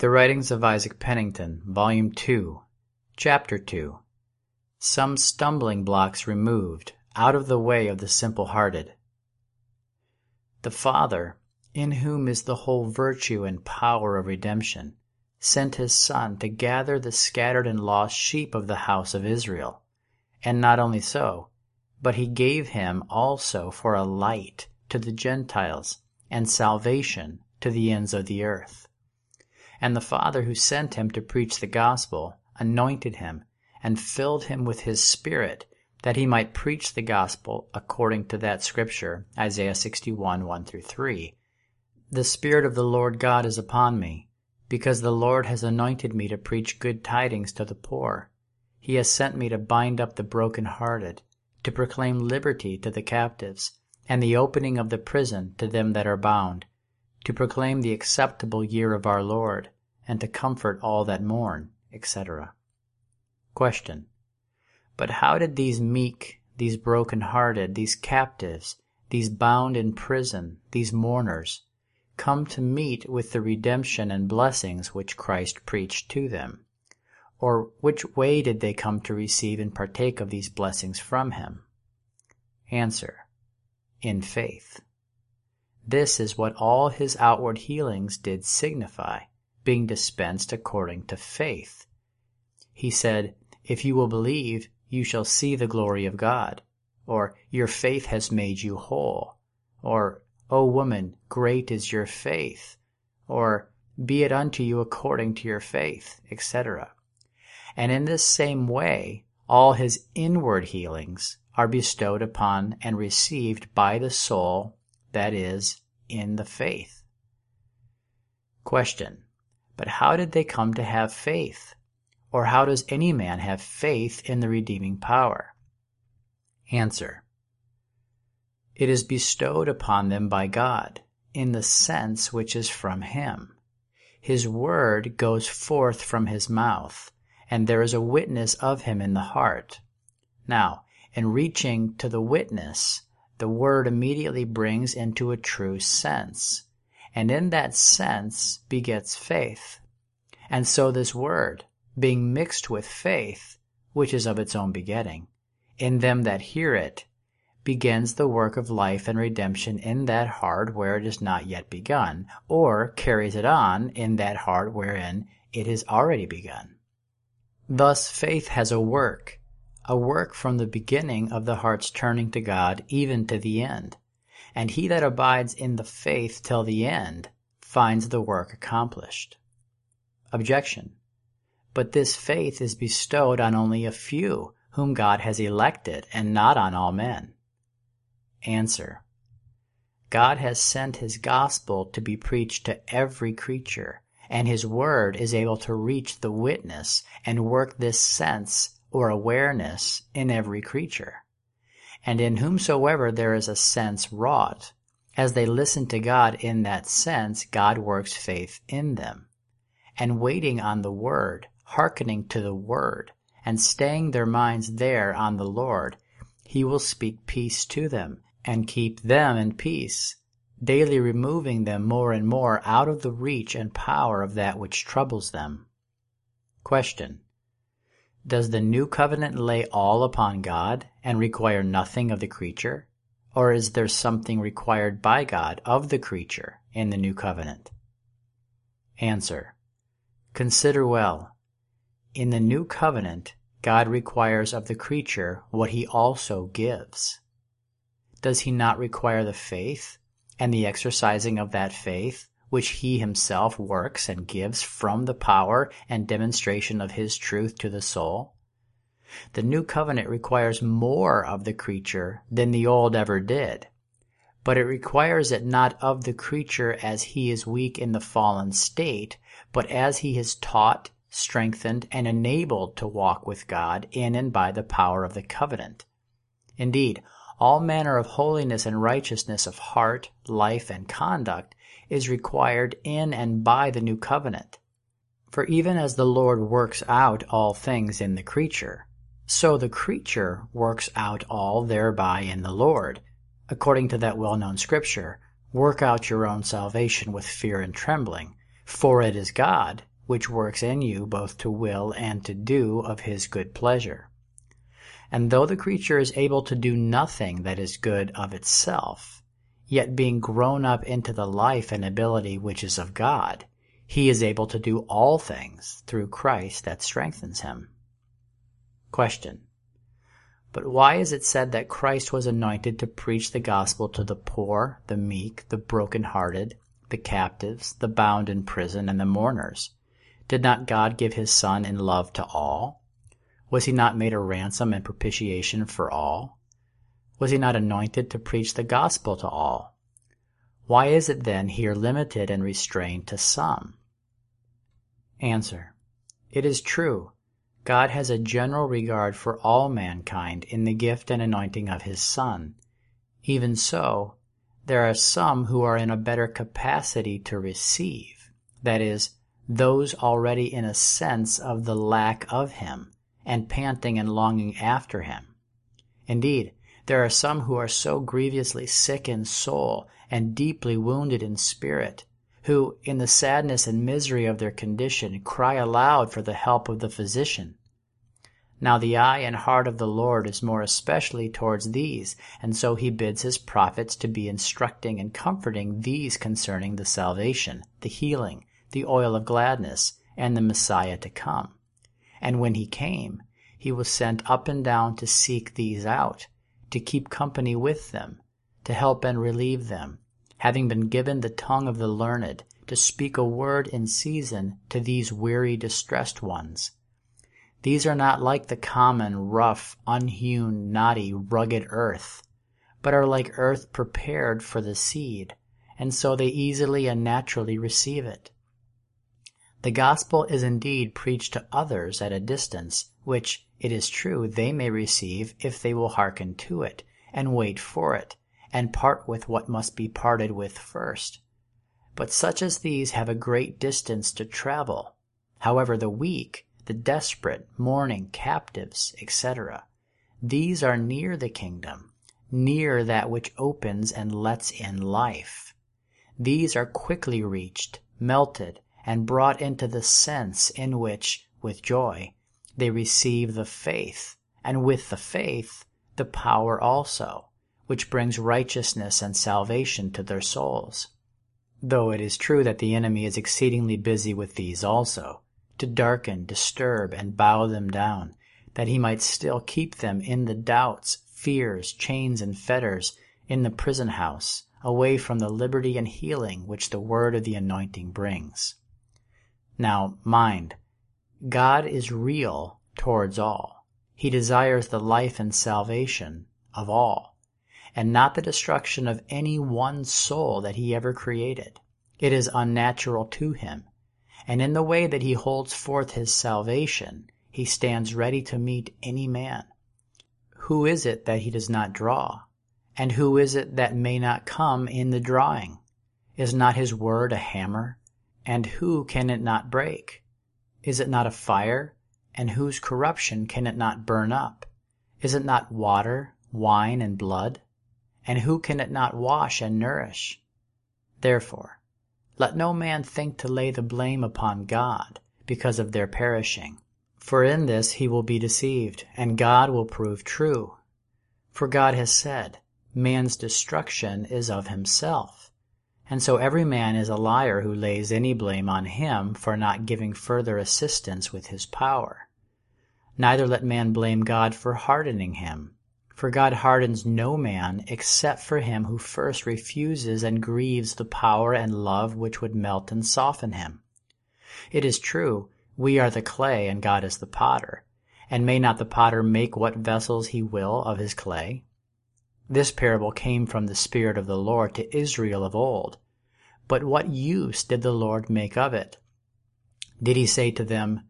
The Writings of Isaac Penington, Volume 2, Chapter 2 Some Stumbling Blocks Removed Out of the Way of the Simple Hearted. The Father, in whom is the whole virtue and power of redemption, sent his Son to gather the scattered and lost sheep of the house of Israel. And not only so, but he gave him also for a light to the Gentiles and salvation to the ends of the earth. And the Father who sent him to preach the gospel anointed him and filled him with his Spirit that he might preach the gospel according to that scripture, Isaiah 61 1 through 3. The Spirit of the Lord God is upon me, because the Lord has anointed me to preach good tidings to the poor. He has sent me to bind up the broken-hearted, to proclaim liberty to the captives, and the opening of the prison to them that are bound, to proclaim the acceptable year of our Lord, and to comfort all that mourn, etc. Question. But how did these meek, these broken-hearted, these captives, these bound in prison, these mourners, come to meet with the redemption and blessings which Christ preached to them? Or which way did they come to receive and partake of these blessings from him? Answer. In faith. This is what all his outward healings did signify, being dispensed according to faith. He said, If you will believe, you shall see the glory of God. Or, Your faith has made you whole. Or, O woman, great is your faith. Or, Be it unto you according to your faith, etc. And in this same way, all his inward healings are bestowed upon and received by the soul that is, in the faith. Question. But how did they come to have faith? Or how does any man have faith in the redeeming power? Answer. It is bestowed upon them by God, in the sense which is from Him. His word goes forth from His mouth, and there is a witness of Him in the heart. Now, in reaching to the witness, the word immediately brings into a true sense, and in that sense begets faith. And so this word, being mixed with faith, which is of its own begetting, in them that hear it, begins the work of life and redemption in that heart where it is not yet begun, or carries it on in that heart wherein it is already begun. Thus faith has a work, a work from the beginning of the heart's turning to God even to the end. And he that abides in the faith till the end finds the work accomplished. Objection. But this faith is bestowed on only a few whom God has elected and not on all men. Answer. God has sent his gospel to be preached to every creature, and his word is able to reach the witness and work this sense or awareness in every creature. And in whomsoever there is a sense wrought, as they listen to God in that sense, God works faith in them. And waiting on the word, hearkening to the word, and staying their minds there on the Lord, he will speak peace to them, and keep them in peace, daily removing them more and more out of the reach and power of that which troubles them. Question. Does the new covenant lay all upon God and require nothing of the creature? Or is there something required by God of the creature in the new covenant? Answer. Consider well. In the new covenant, God requires of the creature what he also gives. Does he not require the faith and the exercising of that faith which he himself works and gives from the power and demonstration of his truth to the soul. The new covenant requires more of the creature than the old ever did, but it requires it not of the creature as he is weak in the fallen state, but as he is taught, strengthened, and enabled to walk with God in and by the power of the covenant. Indeed, all manner of holiness and righteousness of heart, life, and conduct is required in and by the new covenant. For even as the Lord works out all things in the creature, so the creature works out all thereby in the Lord, according to that well-known scripture, work out your own salvation with fear and trembling, for it is God which works in you both to will and to do of his good pleasure. And though the creature is able to do nothing that is good of itself, yet being grown up into the life and ability which is of God, he is able to do all things through Christ that strengthens him. Question. But why is it said that Christ was anointed to preach the gospel to the poor, the meek, the broken-hearted, the captives, the bound in prison, and the mourners? Did not God give his Son in love to all? Was he not made a ransom and propitiation for all? Was he not anointed to preach the gospel to all? Why is it then here limited and restrained to some? Answer. It is true. God has a general regard for all mankind in the gift and anointing of his Son. Even so, there are some who are in a better capacity to receive, that is, those already in a sense of the lack of him, and panting and longing after him. Indeed, there are some who are so grievously sick in soul and deeply wounded in spirit who, in the sadness and misery of their condition, cry aloud for the help of the physician. Now the eye and heart of the Lord is more especially towards these, and so he bids his prophets to be instructing and comforting these concerning the salvation, the healing, the oil of gladness, and the Messiah to come. And when he came, he was sent up and down to seek these out, to keep company with them, to help and relieve them, having been given the tongue of the learned, to speak a word in season to these weary distressed ones. These are not like the common, rough, unhewn, knotty, rugged earth, but are like earth prepared for the seed, and so they easily and naturally receive it. The gospel is indeed preached to others at a distance, which, it is true, they may receive if they will hearken to it, and wait for it, and part with what must be parted with first. But such as these have a great distance to travel. However, the weak, the desperate, mourning, captives, etc., these are near the kingdom, near that which opens and lets in life. These are quickly reached, melted, and brought into the sense in which, with joy, they receive the faith, and with the faith, the power also which brings righteousness and salvation to their souls. Though it is true that the enemy is exceedingly busy with these also, to darken, disturb, and bow them down, that he might still keep them in the doubts, fears, chains, and fetters, in the prison house, away from the liberty and healing which the word of the anointing brings. Now, mind, God is real towards all. He desires the life and salvation of all and not the destruction of any one soul that he ever created. It is unnatural to him. And in the way that he holds forth his salvation, he stands ready to meet any man. Who is it that he does not draw? And who is it that may not come in the drawing? Is not his word a hammer? And who can it not break? Is it not a fire? And whose corruption can it not burn up? Is it not water, wine, and blood? and who can it not wash and nourish? Therefore, let no man think to lay the blame upon God because of their perishing. For in this he will be deceived, and God will prove true. For God has said, Man's destruction is of himself. And so every man is a liar who lays any blame on him for not giving further assistance with his power. Neither let man blame God for hardening him, for God hardens no man except for him who first refuses and grieves the power and love which would melt and soften him. It is true, we are the clay and God is the potter, and may not the potter make what vessels he will of his clay? This parable came from the Spirit of the Lord to Israel of old. But what use did the Lord make of it? Did he say to them,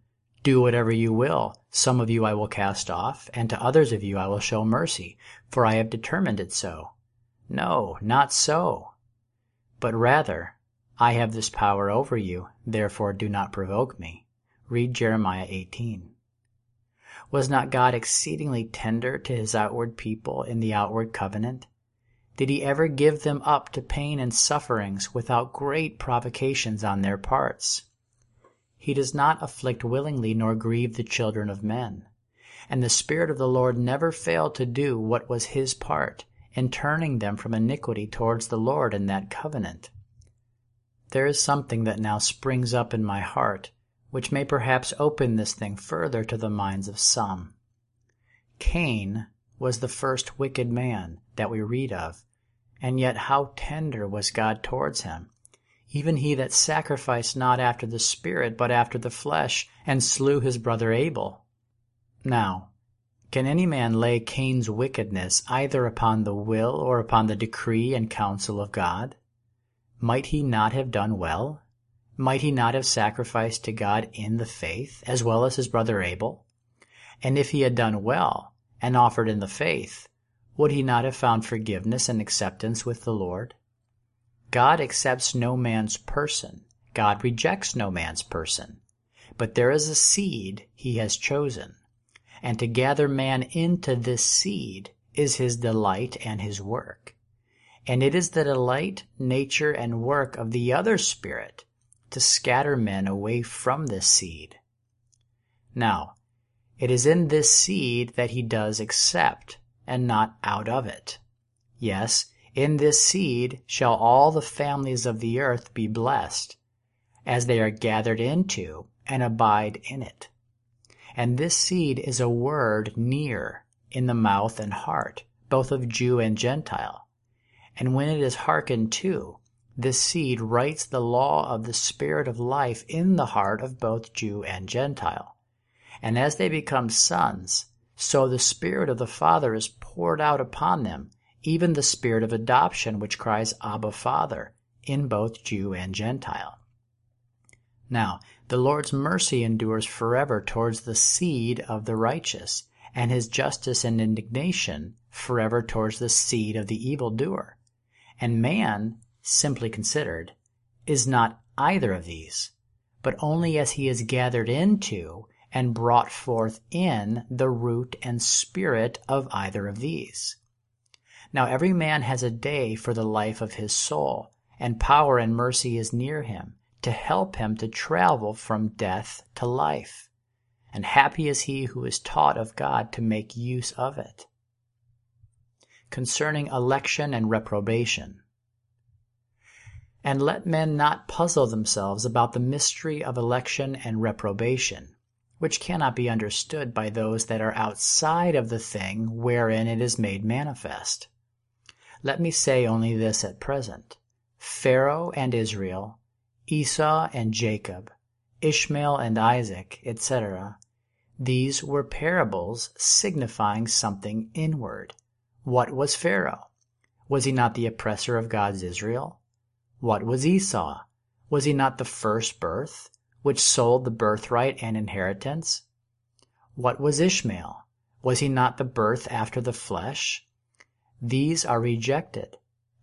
do whatever you will. Some of you I will cast off, and to others of you I will show mercy, for I have determined it so. No, not so. But rather, I have this power over you, therefore do not provoke me. Read Jeremiah 18. Was not God exceedingly tender to his outward people in the outward covenant? Did he ever give them up to pain and sufferings without great provocations on their parts? he does not afflict willingly nor grieve the children of men. And the Spirit of the Lord never failed to do what was his part in turning them from iniquity towards the Lord in that covenant. There is something that now springs up in my heart which may perhaps open this thing further to the minds of some. Cain was the first wicked man that we read of, and yet how tender was God towards him even he that sacrificed not after the Spirit, but after the flesh, and slew his brother Abel. Now, can any man lay Cain's wickedness either upon the will or upon the decree and counsel of God? Might he not have done well? Might he not have sacrificed to God in the faith, as well as his brother Abel? And if he had done well, and offered in the faith, would he not have found forgiveness and acceptance with the Lord? God accepts no man's person. God rejects no man's person. But there is a seed he has chosen. And to gather man into this seed is his delight and his work. And it is the delight, nature, and work of the other spirit to scatter men away from this seed. Now, it is in this seed that he does accept, and not out of it. Yes, in this seed shall all the families of the earth be blessed, as they are gathered into and abide in it. And this seed is a word near in the mouth and heart, both of Jew and Gentile. And when it is hearkened to, this seed writes the law of the Spirit of life in the heart of both Jew and Gentile. And as they become sons, so the Spirit of the Father is poured out upon them even the spirit of adoption which cries, Abba, Father, in both Jew and Gentile. Now, the Lord's mercy endures forever towards the seed of the righteous, and his justice and indignation forever towards the seed of the evildoer. And man, simply considered, is not either of these, but only as he is gathered into and brought forth in the root and spirit of either of these. Now every man has a day for the life of his soul, and power and mercy is near him, to help him to travel from death to life. And happy is he who is taught of God to make use of it. Concerning election and reprobation. And let men not puzzle themselves about the mystery of election and reprobation, which cannot be understood by those that are outside of the thing wherein it is made manifest. Let me say only this at present: Pharaoh and Israel, Esau and Jacob, Ishmael and Isaac, etc., these were parables signifying something inward. What was Pharaoh? Was he not the oppressor of God's Israel? What was Esau? Was he not the first birth, which sold the birthright and inheritance? What was Ishmael? Was he not the birth after the flesh? These are rejected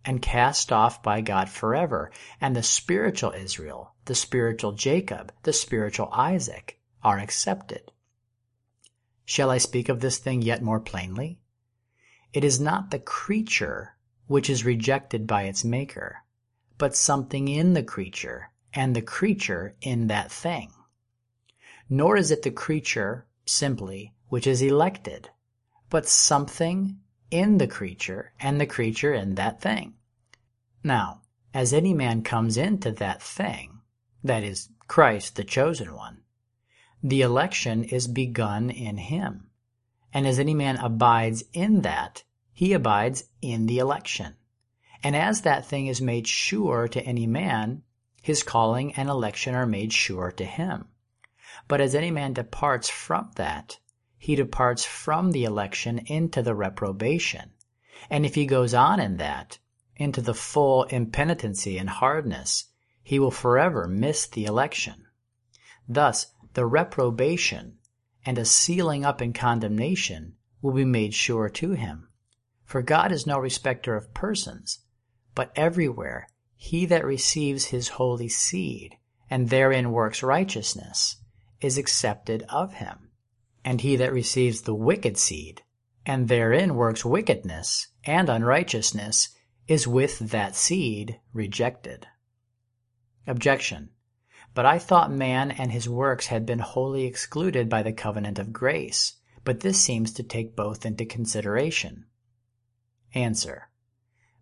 and cast off by God forever, and the spiritual Israel, the spiritual Jacob, the spiritual Isaac are accepted. Shall I speak of this thing yet more plainly? It is not the creature which is rejected by its maker, but something in the creature, and the creature in that thing. Nor is it the creature, simply, which is elected, but something in the creature and the creature in that thing. Now, as any man comes into that thing, that is, Christ, the chosen one, the election is begun in him. And as any man abides in that, he abides in the election. And as that thing is made sure to any man, his calling and election are made sure to him. But as any man departs from that, he departs from the election into the reprobation. And if he goes on in that, into the full impenitency and hardness, he will forever miss the election. Thus, the reprobation and a sealing up in condemnation will be made sure to him. For God is no respecter of persons, but everywhere he that receives his holy seed and therein works righteousness is accepted of him. And he that receives the wicked seed, and therein works wickedness and unrighteousness, is with that seed rejected. Objection. But I thought man and his works had been wholly excluded by the covenant of grace, but this seems to take both into consideration. Answer.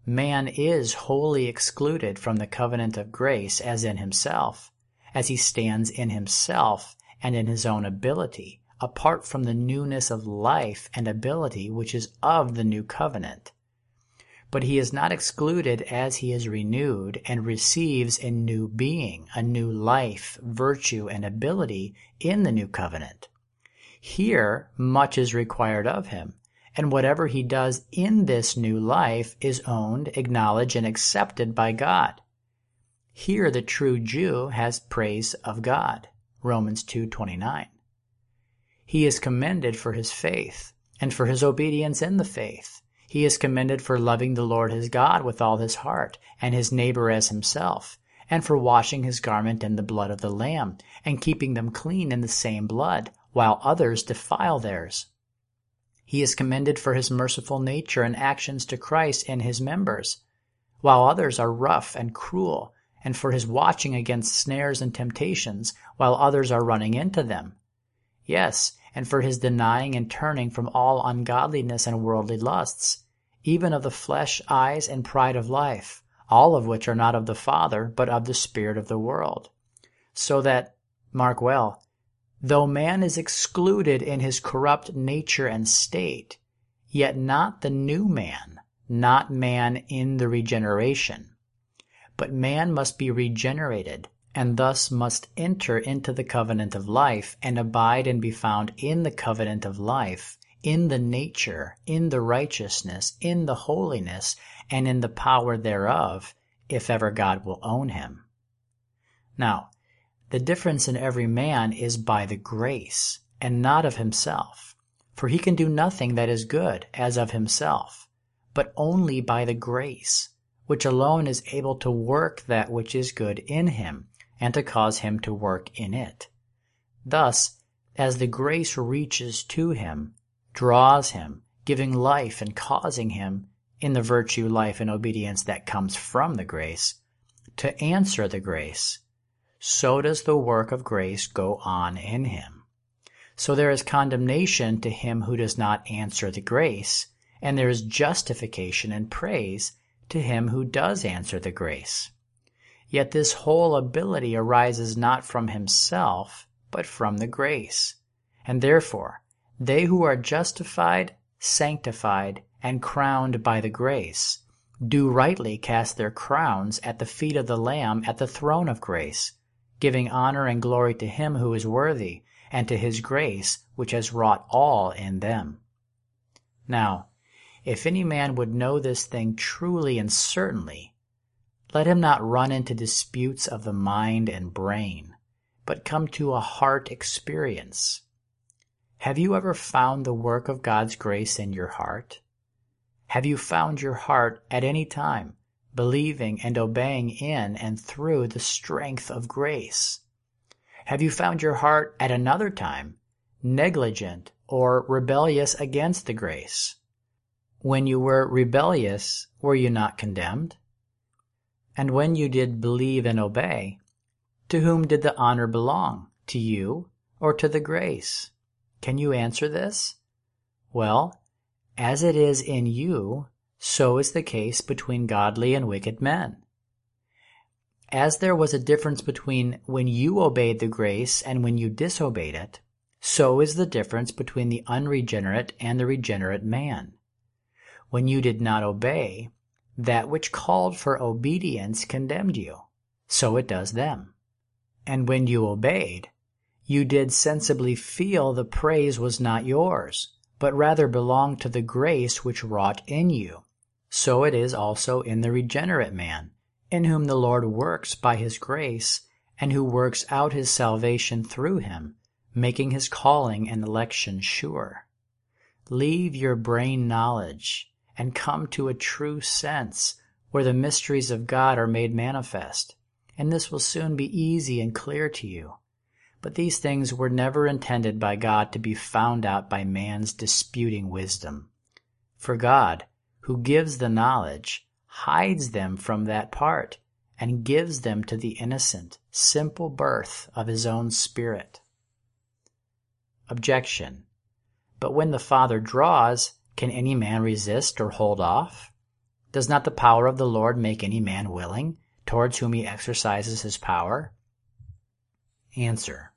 Man is wholly excluded from the covenant of grace as in himself, as he stands in himself and in his own ability, apart from the newness of life and ability which is of the new covenant. But he is not excluded as he is renewed and receives a new being, a new life, virtue, and ability in the new covenant. Here, much is required of him, and whatever he does in this new life is owned, acknowledged, and accepted by God. Here the true Jew has praise of God. Romans 2:29. He is commended for his faith and for his obedience in the faith. He is commended for loving the Lord his God with all his heart and his neighbor as himself, and for washing his garment in the blood of the lamb and keeping them clean in the same blood, while others defile theirs. He is commended for his merciful nature and actions to Christ and his members, while others are rough and cruel, and for his watching against snares and temptations, while others are running into them. Yes, and for his denying and turning from all ungodliness and worldly lusts, even of the flesh, eyes, and pride of life, all of which are not of the Father, but of the spirit of the world. So that, mark well, though man is excluded in his corrupt nature and state, yet not the new man, not man in the regeneration. But man must be regenerated, and thus must enter into the covenant of life and abide and be found in the covenant of life, in the nature, in the righteousness, in the holiness, and in the power thereof, if ever God will own him. Now, the difference in every man is by the grace, and not of himself. For he can do nothing that is good as of himself, but only by the grace, which alone is able to work that which is good in him, and to cause him to work in it. Thus, as the grace reaches to him, draws him, giving life and causing him, in the virtue, life, and obedience that comes from the grace, to answer the grace, so does the work of grace go on in him. So there is condemnation to him who does not answer the grace, and there is justification and praise to him who does answer the grace. Yet this whole ability arises not from himself, but from the grace. And therefore, they who are justified, sanctified, and crowned by the grace, do rightly cast their crowns at the feet of the Lamb at the throne of grace, giving honor and glory to him who is worthy, and to his grace which has wrought all in them. Now, if any man would know this thing truly and certainly, let him not run into disputes of the mind and brain, but come to a heart experience. Have you ever found the work of God's grace in your heart? Have you found your heart at any time believing and obeying in and through the strength of grace? Have you found your heart at another time negligent or rebellious against the grace? When you were rebellious, were you not condemned? And when you did believe and obey, to whom did the honor belong? To you or to the grace? Can you answer this? Well, as it is in you, so is the case between godly and wicked men. As there was a difference between when you obeyed the grace and when you disobeyed it, so is the difference between the unregenerate and the regenerate man. When you did not obey, that which called for obedience condemned you. So it does them. And when you obeyed, you did sensibly feel the praise was not yours, but rather belonged to the grace which wrought in you. So it is also in the regenerate man, in whom the Lord works by his grace, and who works out his salvation through him, making his calling and election sure. Leave your brain knowledge and come to a true sense where the mysteries of God are made manifest, and this will soon be easy and clear to you. But these things were never intended by God to be found out by man's disputing wisdom. For God, who gives the knowledge, hides them from that part, and gives them to the innocent, simple birth of his own Spirit. Objection. But when the Father draws, can any man resist or hold off? Does not the power of the Lord make any man willing, towards whom he exercises his power? Answer.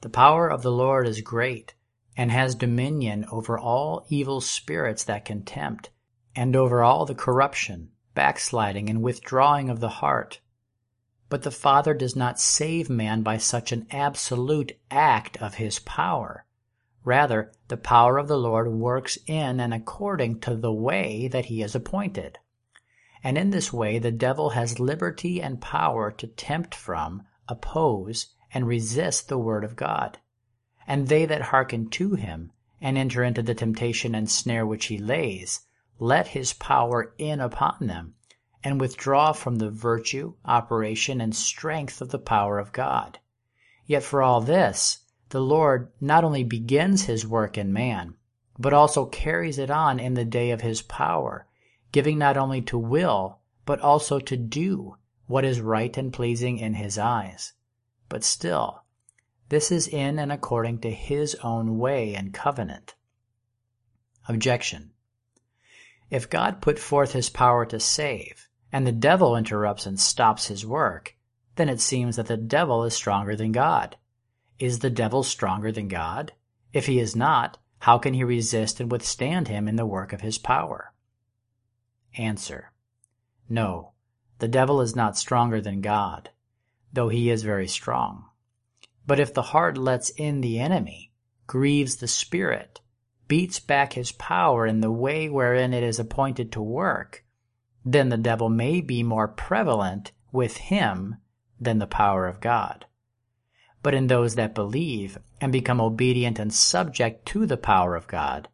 The power of the Lord is great, and has dominion over all evil spirits that can tempt, and over all the corruption, backsliding, and withdrawing of the heart. But the Father does not save man by such an absolute act of his power. Rather, the power of the Lord works in and according to the way that he has appointed. And in this way the devil has liberty and power to tempt from, oppose, and resist the word of God. And they that hearken to him, and enter into the temptation and snare which he lays, let his power in upon them, and withdraw from the virtue, operation, and strength of the power of God. Yet for all this, the Lord not only begins his work in man, but also carries it on in the day of his power, giving not only to will, but also to do what is right and pleasing in his eyes. But still, this is in and according to his own way and covenant. Objection. If God put forth his power to save, and the devil interrupts and stops his work, then it seems that the devil is stronger than God. Is the devil stronger than God? If he is not, how can he resist and withstand him in the work of his power? Answer. No, the devil is not stronger than God, though he is very strong. But if the heart lets in the enemy, grieves the spirit, beats back his power in the way wherein it is appointed to work, then the devil may be more prevalent with him than the power of God but in those that believe and become obedient and subject to the power of God,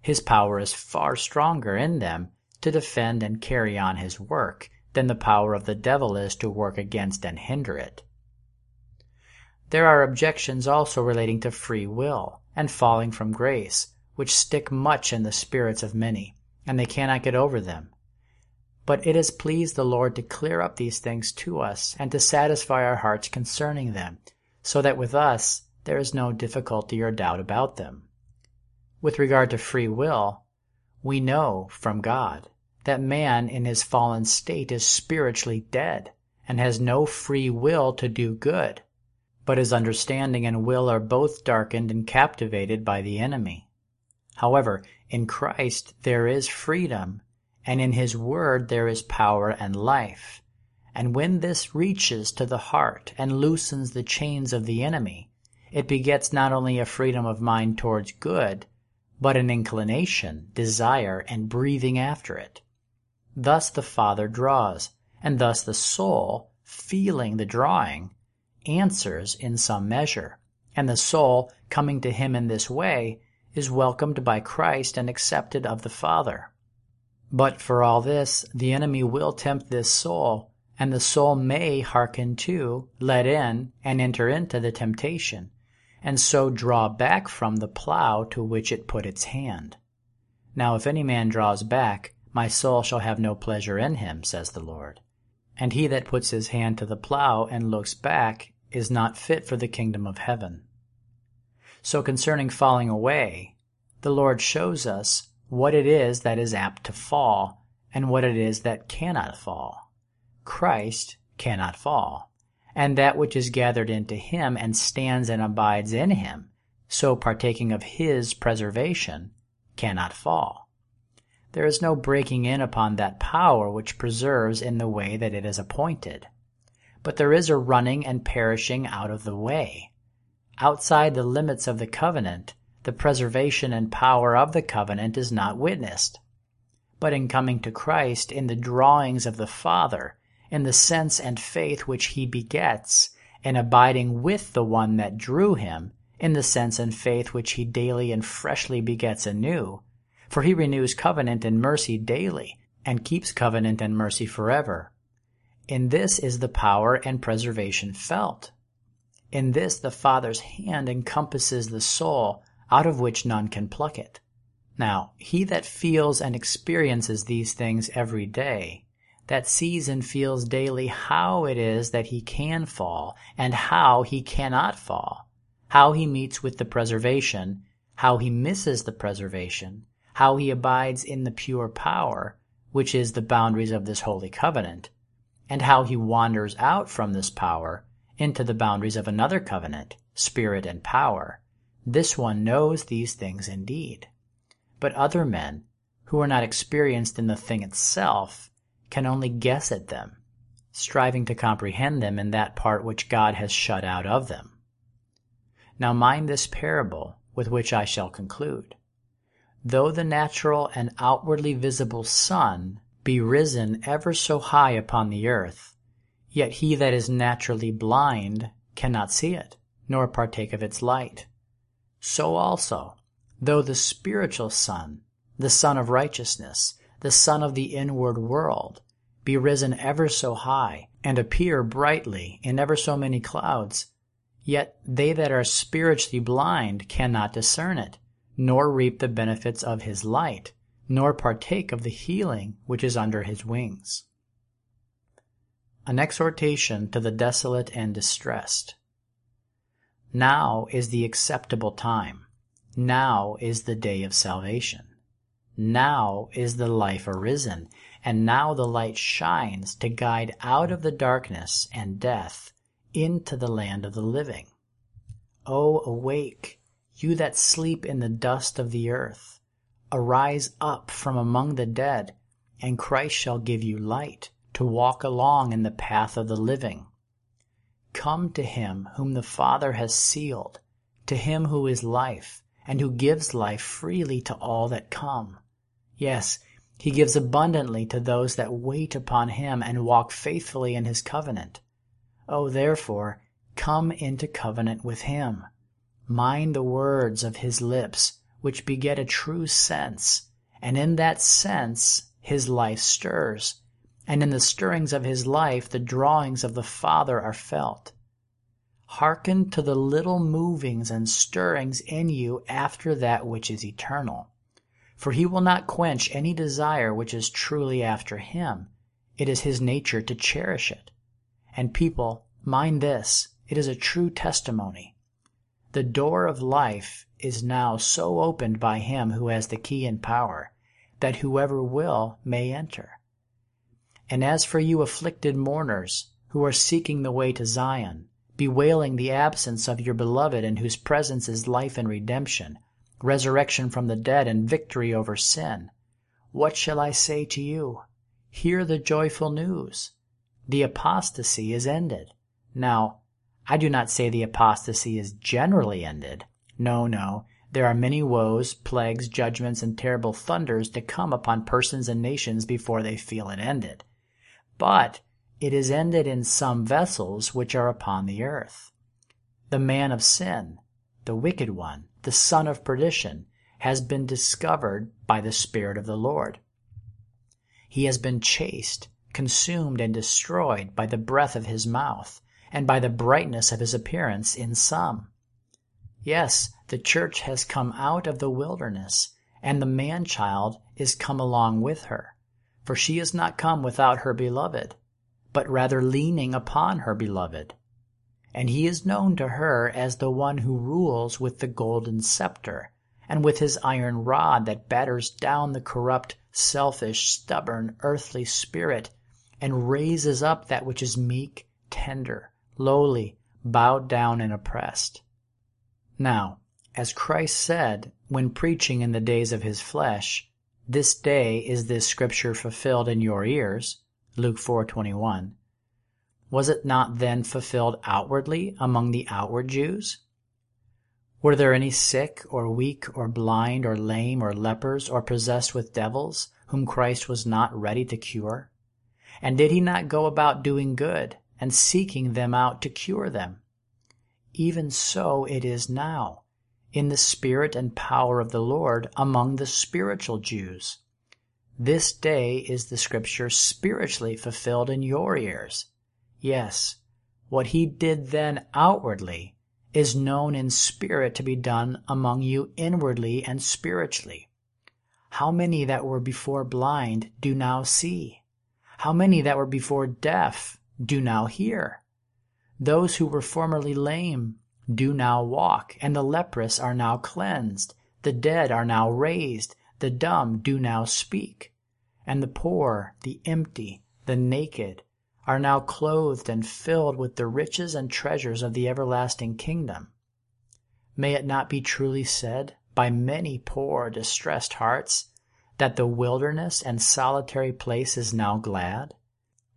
his power is far stronger in them to defend and carry on his work than the power of the devil is to work against and hinder it. There are objections also relating to free will and falling from grace, which stick much in the spirits of many, and they cannot get over them. But it has pleased the Lord to clear up these things to us and to satisfy our hearts concerning them, so that with us there is no difficulty or doubt about them. With regard to free will, we know from God that man in his fallen state is spiritually dead and has no free will to do good, but his understanding and will are both darkened and captivated by the enemy. However, in Christ there is freedom, and in his word there is power and life. And when this reaches to the heart and loosens the chains of the enemy, it begets not only a freedom of mind towards good, but an inclination, desire, and breathing after it. Thus the Father draws, and thus the soul, feeling the drawing, answers in some measure, and the soul, coming to him in this way, is welcomed by Christ and accepted of the Father. But for all this, the enemy will tempt this soul and the soul may hearken to, let in, and enter into the temptation, and so draw back from the plough to which it put its hand. Now if any man draws back, my soul shall have no pleasure in him, says the Lord. And he that puts his hand to the plough and looks back is not fit for the kingdom of heaven. So concerning falling away, the Lord shows us what it is that is apt to fall, and what it is that cannot fall. Christ cannot fall, and that which is gathered into him and stands and abides in him, so partaking of his preservation, cannot fall. There is no breaking in upon that power which preserves in the way that it is appointed. But there is a running and perishing out of the way. Outside the limits of the covenant, the preservation and power of the covenant is not witnessed. But in coming to Christ in the drawings of the Father, in the sense and faith which he begets, and abiding with the one that drew him, in the sense and faith which he daily and freshly begets anew. For he renews covenant and mercy daily, and keeps covenant and mercy forever. In this is the power and preservation felt. In this the Father's hand encompasses the soul, out of which none can pluck it. Now, he that feels and experiences these things every day, that sees and feels daily how it is that he can fall and how he cannot fall, how he meets with the preservation, how he misses the preservation, how he abides in the pure power, which is the boundaries of this holy covenant, and how he wanders out from this power into the boundaries of another covenant, spirit and power. This one knows these things indeed. But other men, who are not experienced in the thing itself, can only guess at them, striving to comprehend them in that part which God has shut out of them. Now mind this parable with which I shall conclude. Though the natural and outwardly visible sun be risen ever so high upon the earth, yet he that is naturally blind cannot see it, nor partake of its light. So also, though the spiritual sun, the sun of righteousness, the sun of the inward world, be risen ever so high, and appear brightly in ever so many clouds, yet they that are spiritually blind cannot discern it, nor reap the benefits of his light, nor partake of the healing which is under his wings. An exhortation to the desolate and distressed. Now is the acceptable time. Now is the day of salvation. Now is the life arisen, and now the light shines to guide out of the darkness and death into the land of the living. O awake, you that sleep in the dust of the earth. Arise up from among the dead, and Christ shall give you light to walk along in the path of the living. Come to him whom the Father has sealed, to him who is life, and who gives life freely to all that come. Yes, he gives abundantly to those that wait upon him and walk faithfully in his covenant. Oh, therefore, come into covenant with him. Mind the words of his lips, which beget a true sense, and in that sense his life stirs, and in the stirrings of his life the drawings of the Father are felt. Hearken to the little movings and stirrings in you after that which is eternal. For he will not quench any desire which is truly after him. It is his nature to cherish it. And people, mind this, it is a true testimony. The door of life is now so opened by him who has the key and power, that whoever will may enter. And as for you afflicted mourners, who are seeking the way to Zion, bewailing the absence of your beloved in whose presence is life and redemption, resurrection from the dead, and victory over sin. What shall I say to you? Hear the joyful news. The apostasy is ended. Now, I do not say the apostasy is generally ended. No, no. There are many woes, plagues, judgments, and terrible thunders to come upon persons and nations before they feel it ended. But it is ended in some vessels which are upon the earth. The man of sin, the wicked one, the son of perdition, has been discovered by the Spirit of the Lord. He has been chased, consumed, and destroyed by the breath of his mouth, and by the brightness of his appearance in some. Yes, the church has come out of the wilderness, and the man child is come along with her, for she is not come without her beloved, but rather leaning upon her beloved and he is known to her as the one who rules with the golden scepter, and with his iron rod that batters down the corrupt, selfish, stubborn, earthly spirit, and raises up that which is meek, tender, lowly, bowed down, and oppressed. Now, as Christ said when preaching in the days of his flesh, this day is this scripture fulfilled in your ears, Luke 4:21 was it not then fulfilled outwardly among the outward Jews? Were there any sick or weak or blind or lame or lepers or possessed with devils whom Christ was not ready to cure? And did he not go about doing good and seeking them out to cure them? Even so it is now, in the spirit and power of the Lord among the spiritual Jews. This day is the scripture spiritually fulfilled in your ears. Yes, what he did then outwardly is known in spirit to be done among you inwardly and spiritually. How many that were before blind do now see? How many that were before deaf do now hear? Those who were formerly lame do now walk, and the leprous are now cleansed, the dead are now raised, the dumb do now speak, and the poor, the empty, the naked are now clothed and filled with the riches and treasures of the everlasting kingdom. May it not be truly said by many poor, distressed hearts that the wilderness and solitary place is now glad?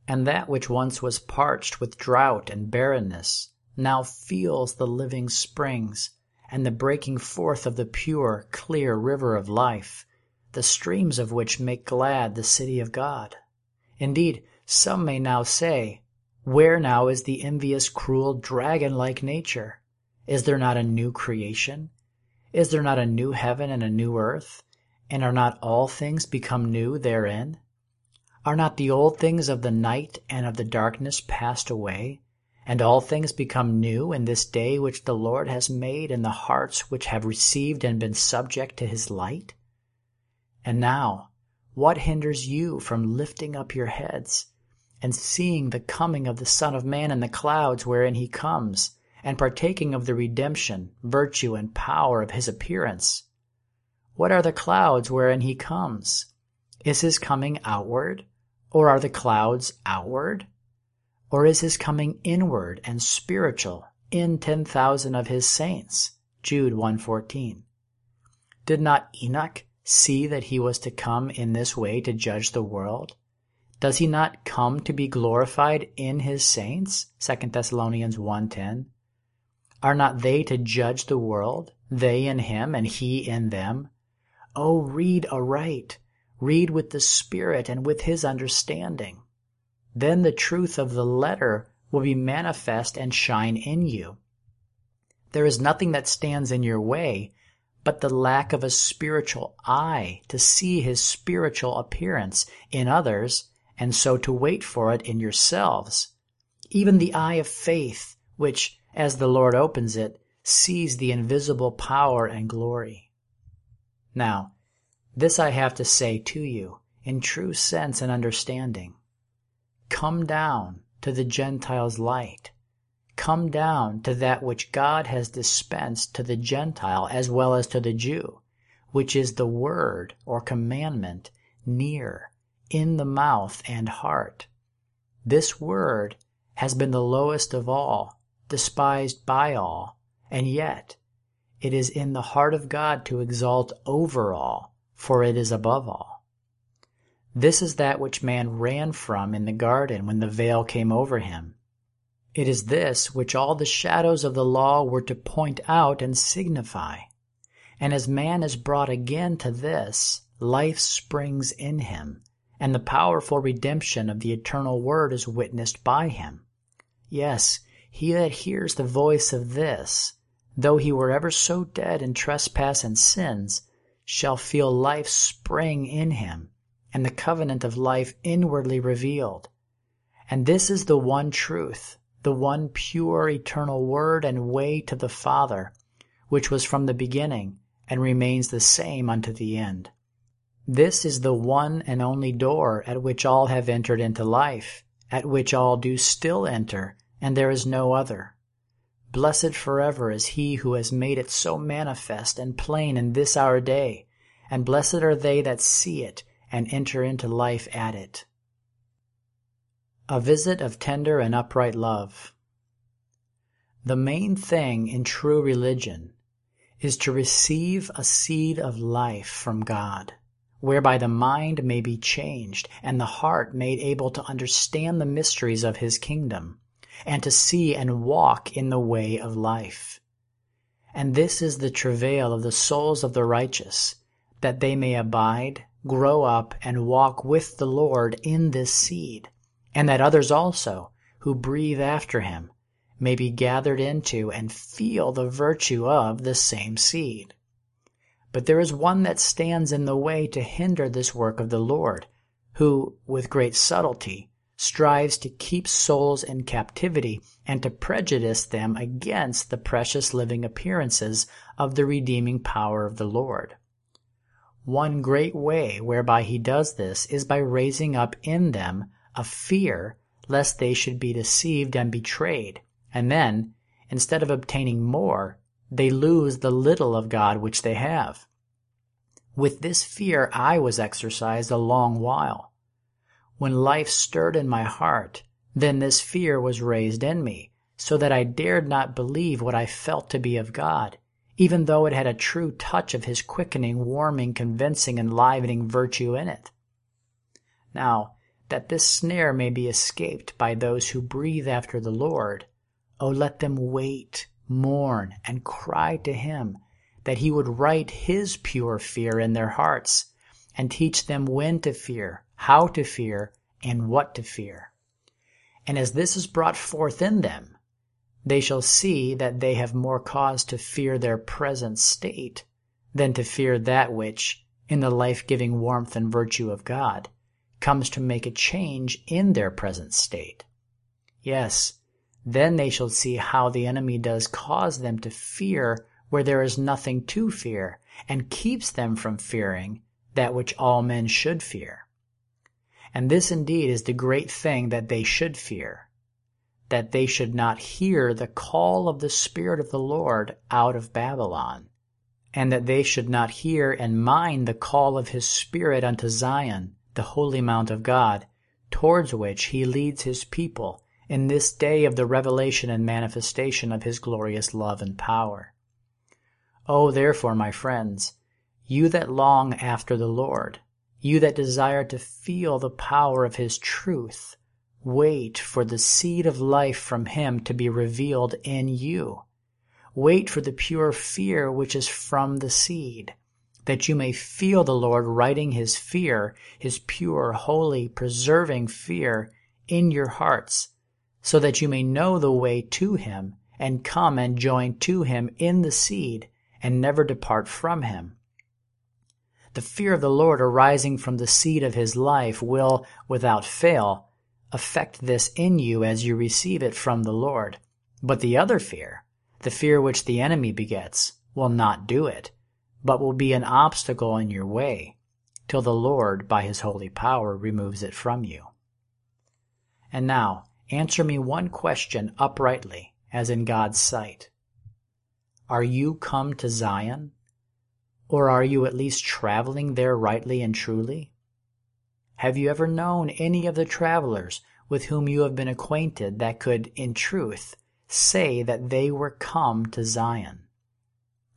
And that which once was parched with drought and barrenness now feels the living springs and the breaking forth of the pure, clear river of life, the streams of which make glad the city of God. Indeed, some may now say, Where now is the envious, cruel, dragon like nature? Is there not a new creation? Is there not a new heaven and a new earth? And are not all things become new therein? Are not the old things of the night and of the darkness passed away, and all things become new in this day which the Lord has made in the hearts which have received and been subject to his light? And now, what hinders you from lifting up your heads and seeing the coming of the Son of Man in the clouds wherein he comes, and partaking of the redemption, virtue, and power of his appearance? What are the clouds wherein he comes? Is his coming outward, or are the clouds outward? Or is his coming inward and spiritual in 10,000 of his saints? Jude 1:14. Did not Enoch see that he was to come in this way to judge the world? Does he not come to be glorified in his saints? 2 Thessalonians 1:10. Are not they to judge the world, they in him and he in them? Oh, read aright Read with the Spirit and with His understanding. Then the truth of the letter will be manifest and shine in you. There is nothing that stands in your way but the lack of a spiritual eye to see His spiritual appearance in others and so to wait for it in yourselves. Even the eye of faith, which, as the Lord opens it, sees the invisible power and glory. Now, this I have to say to you, in true sense and understanding. Come down to the Gentiles' light. Come down to that which God has dispensed to the Gentile as well as to the Jew, which is the word or commandment near, in the mouth and heart. This word has been the lowest of all, despised by all, and yet it is in the heart of God to exalt over all for it is above all. This is that which man ran from in the garden when the veil came over him. It is this which all the shadows of the law were to point out and signify. And as man is brought again to this, life springs in him, and the powerful redemption of the eternal Word is witnessed by him. Yes, he that hears the voice of this, though he were ever so dead in trespass and sins, shall feel life spring in him, and the covenant of life inwardly revealed. And this is the one truth, the one pure eternal word and way to the Father, which was from the beginning and remains the same unto the end. This is the one and only door at which all have entered into life, at which all do still enter, and there is no other. Blessed forever is he who has made it so manifest and plain in this our day, and blessed are they that see it and enter into life at it. A visit of tender and upright love. The main thing in true religion is to receive a seed of life from God, whereby the mind may be changed and the heart made able to understand the mysteries of his kingdom and to see and walk in the way of life. And this is the travail of the souls of the righteous, that they may abide, grow up, and walk with the Lord in this seed, and that others also, who breathe after him, may be gathered into and feel the virtue of the same seed. But there is one that stands in the way to hinder this work of the Lord, who, with great subtlety, strives to keep souls in captivity and to prejudice them against the precious living appearances of the redeeming power of the Lord. One great way whereby he does this is by raising up in them a fear lest they should be deceived and betrayed, and then, instead of obtaining more, they lose the little of God which they have. With this fear I was exercised a long while. When life stirred in my heart, then this fear was raised in me, so that I dared not believe what I felt to be of God, even though it had a true touch of His quickening, warming, convincing, enlivening virtue in it. Now, that this snare may be escaped by those who breathe after the Lord, oh, let them wait, mourn, and cry to Him that He would write His pure fear in their hearts and teach them when to fear, how to fear, and what to fear. And as this is brought forth in them, they shall see that they have more cause to fear their present state than to fear that which, in the life giving warmth and virtue of God, comes to make a change in their present state. Yes, then they shall see how the enemy does cause them to fear where there is nothing to fear, and keeps them from fearing that which all men should fear. And this indeed is the great thing that they should fear, that they should not hear the call of the Spirit of the Lord out of Babylon, and that they should not hear and mind the call of his Spirit unto Zion, the holy mount of God, towards which he leads his people in this day of the revelation and manifestation of his glorious love and power. Oh, therefore, my friends, you that long after the Lord, you that desire to feel the power of his truth, wait for the seed of life from him to be revealed in you. Wait for the pure fear which is from the seed that you may feel the Lord writing his fear, his pure, holy, preserving fear in your hearts, so that you may know the way to him and come and join to him in the seed and never depart from him. The fear of the Lord arising from the seed of his life will, without fail, affect this in you as you receive it from the Lord. But the other fear, the fear which the enemy begets, will not do it but will be an obstacle in your way till the Lord, by his holy power, removes it from you. And now, answer me one question uprightly, as in God's sight. Are you come to Zion? Or are you at least traveling there rightly and truly? Have you ever known any of the travelers with whom you have been acquainted that could, in truth, say that they were come to Zion?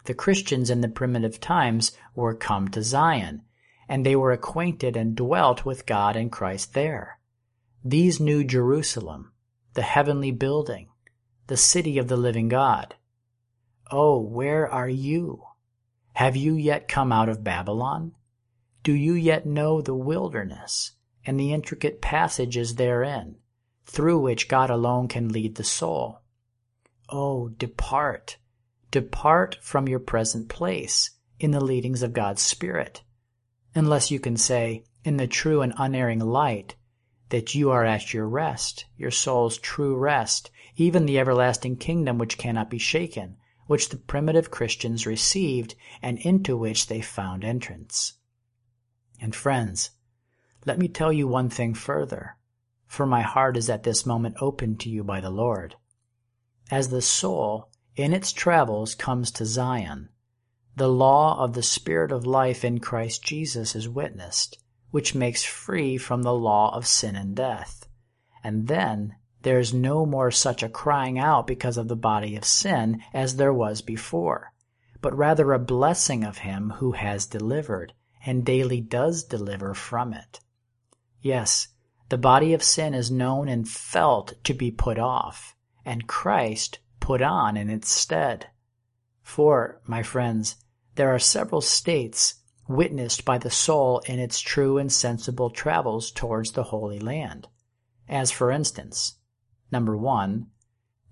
The Christians in the primitive times were come to Zion, and they were acquainted and dwelt with God and Christ there. These knew Jerusalem, the heavenly building, the city of the living God. Oh, where are you? Have you yet come out of Babylon? Do you yet know the wilderness and the intricate passages therein, through which God alone can lead the soul? Oh, depart Depart from your present place in the leadings of God's Spirit, unless you can say, in the true and unerring light, that you are at your rest, your soul's true rest, even the everlasting kingdom which cannot be shaken, which the primitive Christians received and into which they found entrance. And friends, let me tell you one thing further, for my heart is at this moment opened to you by the Lord. As the soul in its travels comes to Zion. The law of the Spirit of life in Christ Jesus is witnessed, which makes free from the law of sin and death. And then there is no more such a crying out because of the body of sin as there was before, but rather a blessing of him who has delivered and daily does deliver from it. Yes, the body of sin is known and felt to be put off, and Christ put on in its stead. For, my friends, there are several states witnessed by the soul in its true and sensible travels towards the Holy Land. As for instance, number one,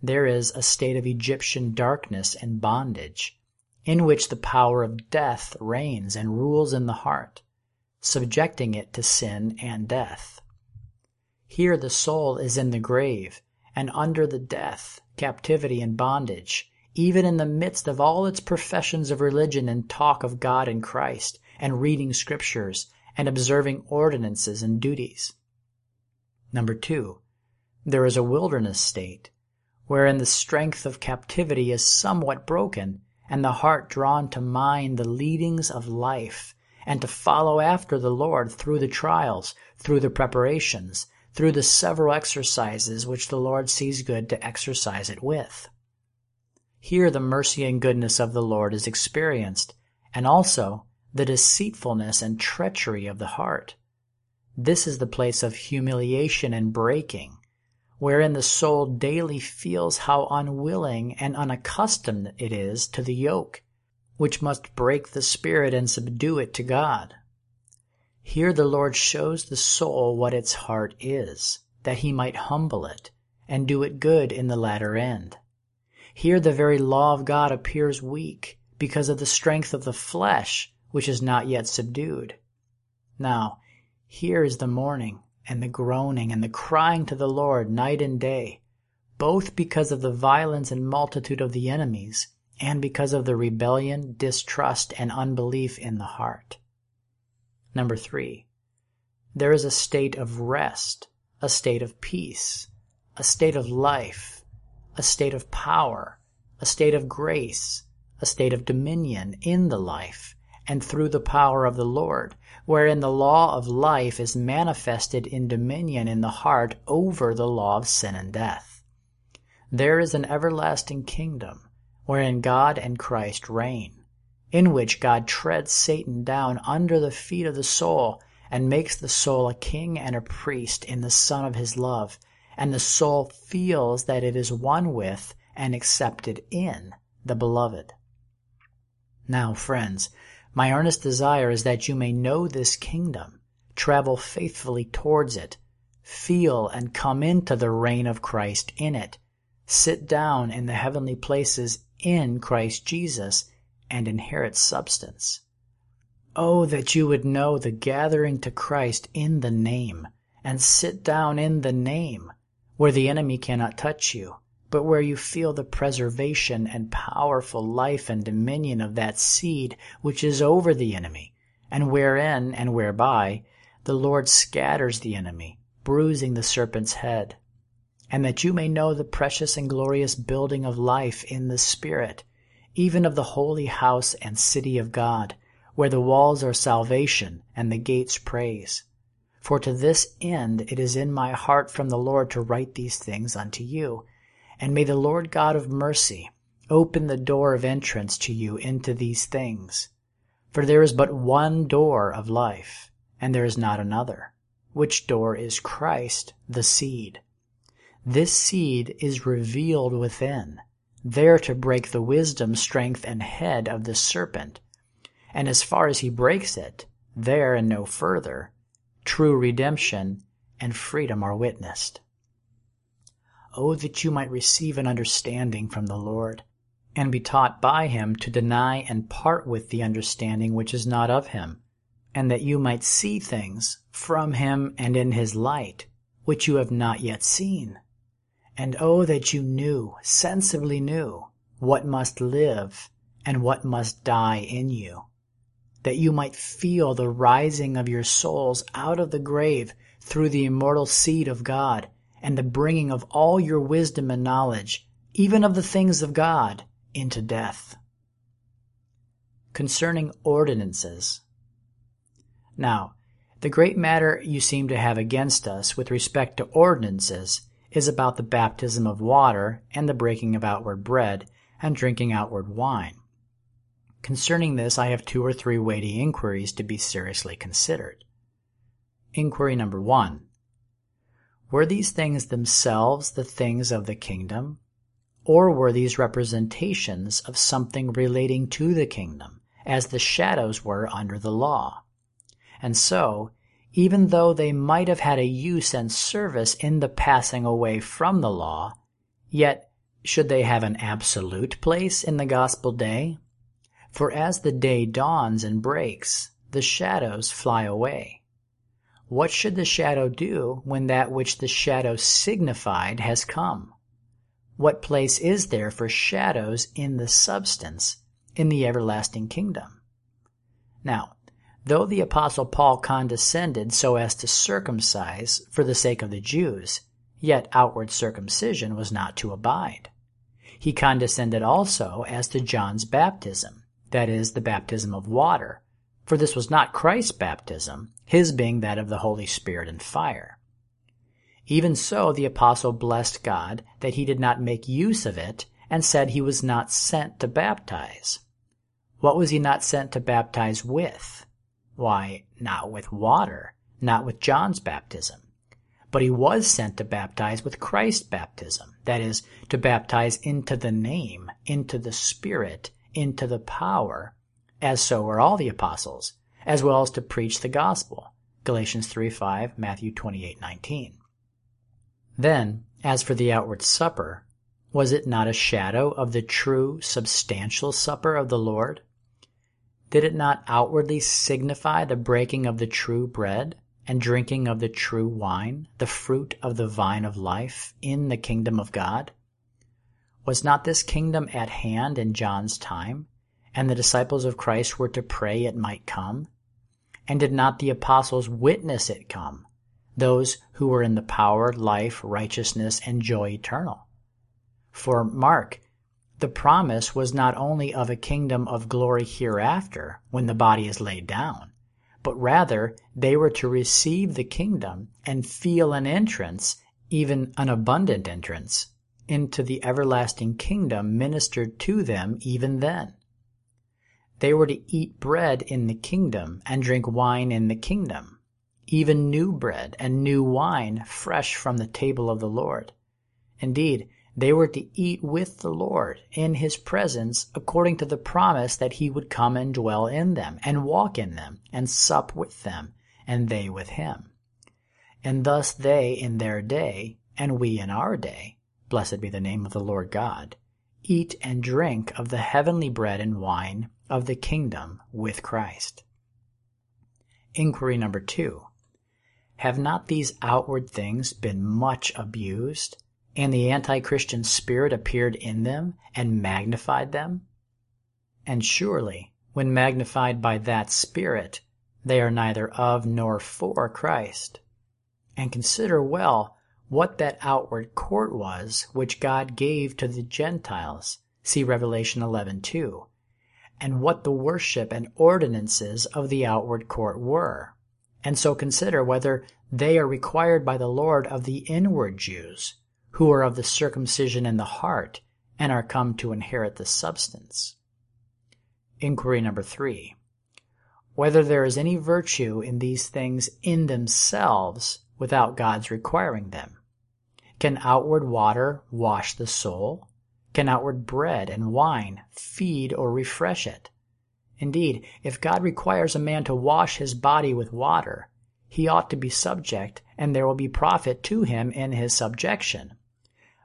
there is a state of Egyptian darkness and bondage, in which the power of death reigns and rules in the heart, subjecting it to sin and death. Here the soul is in the grave, and under the death, captivity, and bondage, even in the midst of all its professions of religion and talk of God and Christ, and reading scriptures, and observing ordinances and duties. Number two, there is a wilderness state, wherein the strength of captivity is somewhat broken, and the heart drawn to mind the leadings of life, and to follow after the Lord through the trials, through the preparations, through the several exercises which the Lord sees good to exercise it with. Here the mercy and goodness of the Lord is experienced, and also the deceitfulness and treachery of the heart. This is the place of humiliation and breaking, wherein the soul daily feels how unwilling and unaccustomed it is to the yoke, which must break the spirit and subdue it to God. Here the Lord shows the soul what its heart is, that he might humble it, and do it good in the latter end. Here the very law of God appears weak, because of the strength of the flesh, which is not yet subdued. Now, here is the mourning, and the groaning, and the crying to the Lord night and day, both because of the violence and multitude of the enemies, and because of the rebellion, distrust, and unbelief in the heart. Number three, there is a state of rest, a state of peace, a state of life, a state of power, a state of grace, a state of dominion in the life, and through the power of the Lord, wherein the law of life is manifested in dominion in the heart over the law of sin and death. There is an everlasting kingdom, wherein God and Christ reign, in which God treads Satan down under the feet of the soul and makes the soul a king and a priest in the Son of his love, and the soul feels that it is one with and accepted in the Beloved. Now, friends, my earnest desire is that you may know this kingdom, travel faithfully towards it, feel and come into the reign of Christ in it, sit down in the heavenly places in Christ Jesus, and inherit substance. Oh, that you would know the gathering to Christ in the name, and sit down in the name, where the enemy cannot touch you, but where you feel the preservation and powerful life and dominion of that seed which is over the enemy, and wherein and whereby the Lord scatters the enemy, bruising the serpent's head. And that you may know the precious and glorious building of life in the Spirit, even of the holy house and city of God, where the walls are salvation and the gates praise. For to this end it is in my heart from the Lord to write these things unto you and may the Lord God of mercy open the door of entrance to you into these things. For there is but one door of life, and there is not another, which door is Christ, the seed. This seed is revealed within, there to break the wisdom, strength, and head of the serpent. And as far as he breaks it, there and no further, true redemption and freedom are witnessed. Oh, that you might receive an understanding from the Lord, and be taught by him to deny and part with the understanding which is not of him, and that you might see things from him and in his light, which you have not yet seen. And oh, that you knew, sensibly knew, what must live and what must die in you, that you might feel the rising of your souls out of the grave through the immortal seed of God and the bringing of all your wisdom and knowledge, even of the things of God, into death. Concerning ordinances. Now, the great matter you seem to have against us with respect to ordinances is about the baptism of water and the breaking of outward bread and drinking outward wine. Concerning this, I have two or three weighty inquiries to be seriously considered. Inquiry number one were these things themselves the things of the kingdom? Or were these representations of something relating to the kingdom, as the shadows were under the law? And so, even though they might have had a use and service in the passing away from the law, yet should they have an absolute place in the gospel day? For as the day dawns and breaks, the shadows fly away. What should the shadow do when that which the shadow signified has come? What place is there for shadows in the substance, in the everlasting kingdom? Now, though the Apostle Paul condescended so as to circumcise for the sake of the Jews, yet outward circumcision was not to abide. He condescended also as to John's baptism, that is, the baptism of water, for this was not Christ's baptism, his being that of the Holy Spirit and fire. Even so, the apostle blessed God that he did not make use of it and said he was not sent to baptize. What was he not sent to baptize with? Why, not with water, not with John's baptism. But he was sent to baptize with Christ's baptism, that is, to baptize into the name, into the Spirit, into the power, as so were all the apostles, as well as to preach the gospel. Galatians 3 5, Matthew 28 19. Then, as for the outward supper, was it not a shadow of the true, substantial supper of the Lord? Did it not outwardly signify the breaking of the true bread and drinking of the true wine, the fruit of the vine of life, in the kingdom of God? Was not this kingdom at hand in John's time, and the disciples of Christ were to pray it might come? And did not the apostles witness it come, those who were in the power, life, righteousness, and joy eternal? For mark, the promise was not only of a kingdom of glory hereafter, when the body is laid down, but rather they were to receive the kingdom and feel an entrance, even an abundant entrance, into the everlasting kingdom ministered to them even then. They were to eat bread in the kingdom and drink wine in the kingdom, even new bread and new wine fresh from the table of the Lord. Indeed, they were to eat with the Lord in his presence according to the promise that he would come and dwell in them and walk in them and sup with them and they with him. And thus they in their day and we in our day, blessed be the name of the Lord God, eat and drink of the heavenly bread and wine of the kingdom with Christ. Inquiry number two. Have not these outward things been much abused? and the anti Christian spirit appeared in them and magnified them? And surely, when magnified by that spirit, they are neither of nor for Christ. And consider well what that outward court was which God gave to the Gentiles. See Revelation 11:2. And what the worship and ordinances of the outward court were. And so consider whether they are required by the Lord of the inward Jews who are of the circumcision in the heart and are come to inherit the substance. Inquiry number three. Whether there is any virtue in these things in themselves without God's requiring them. Can outward water wash the soul? Can outward bread and wine feed or refresh it? Indeed, if God requires a man to wash his body with water, he ought to be subject, and there will be profit to him in his subjection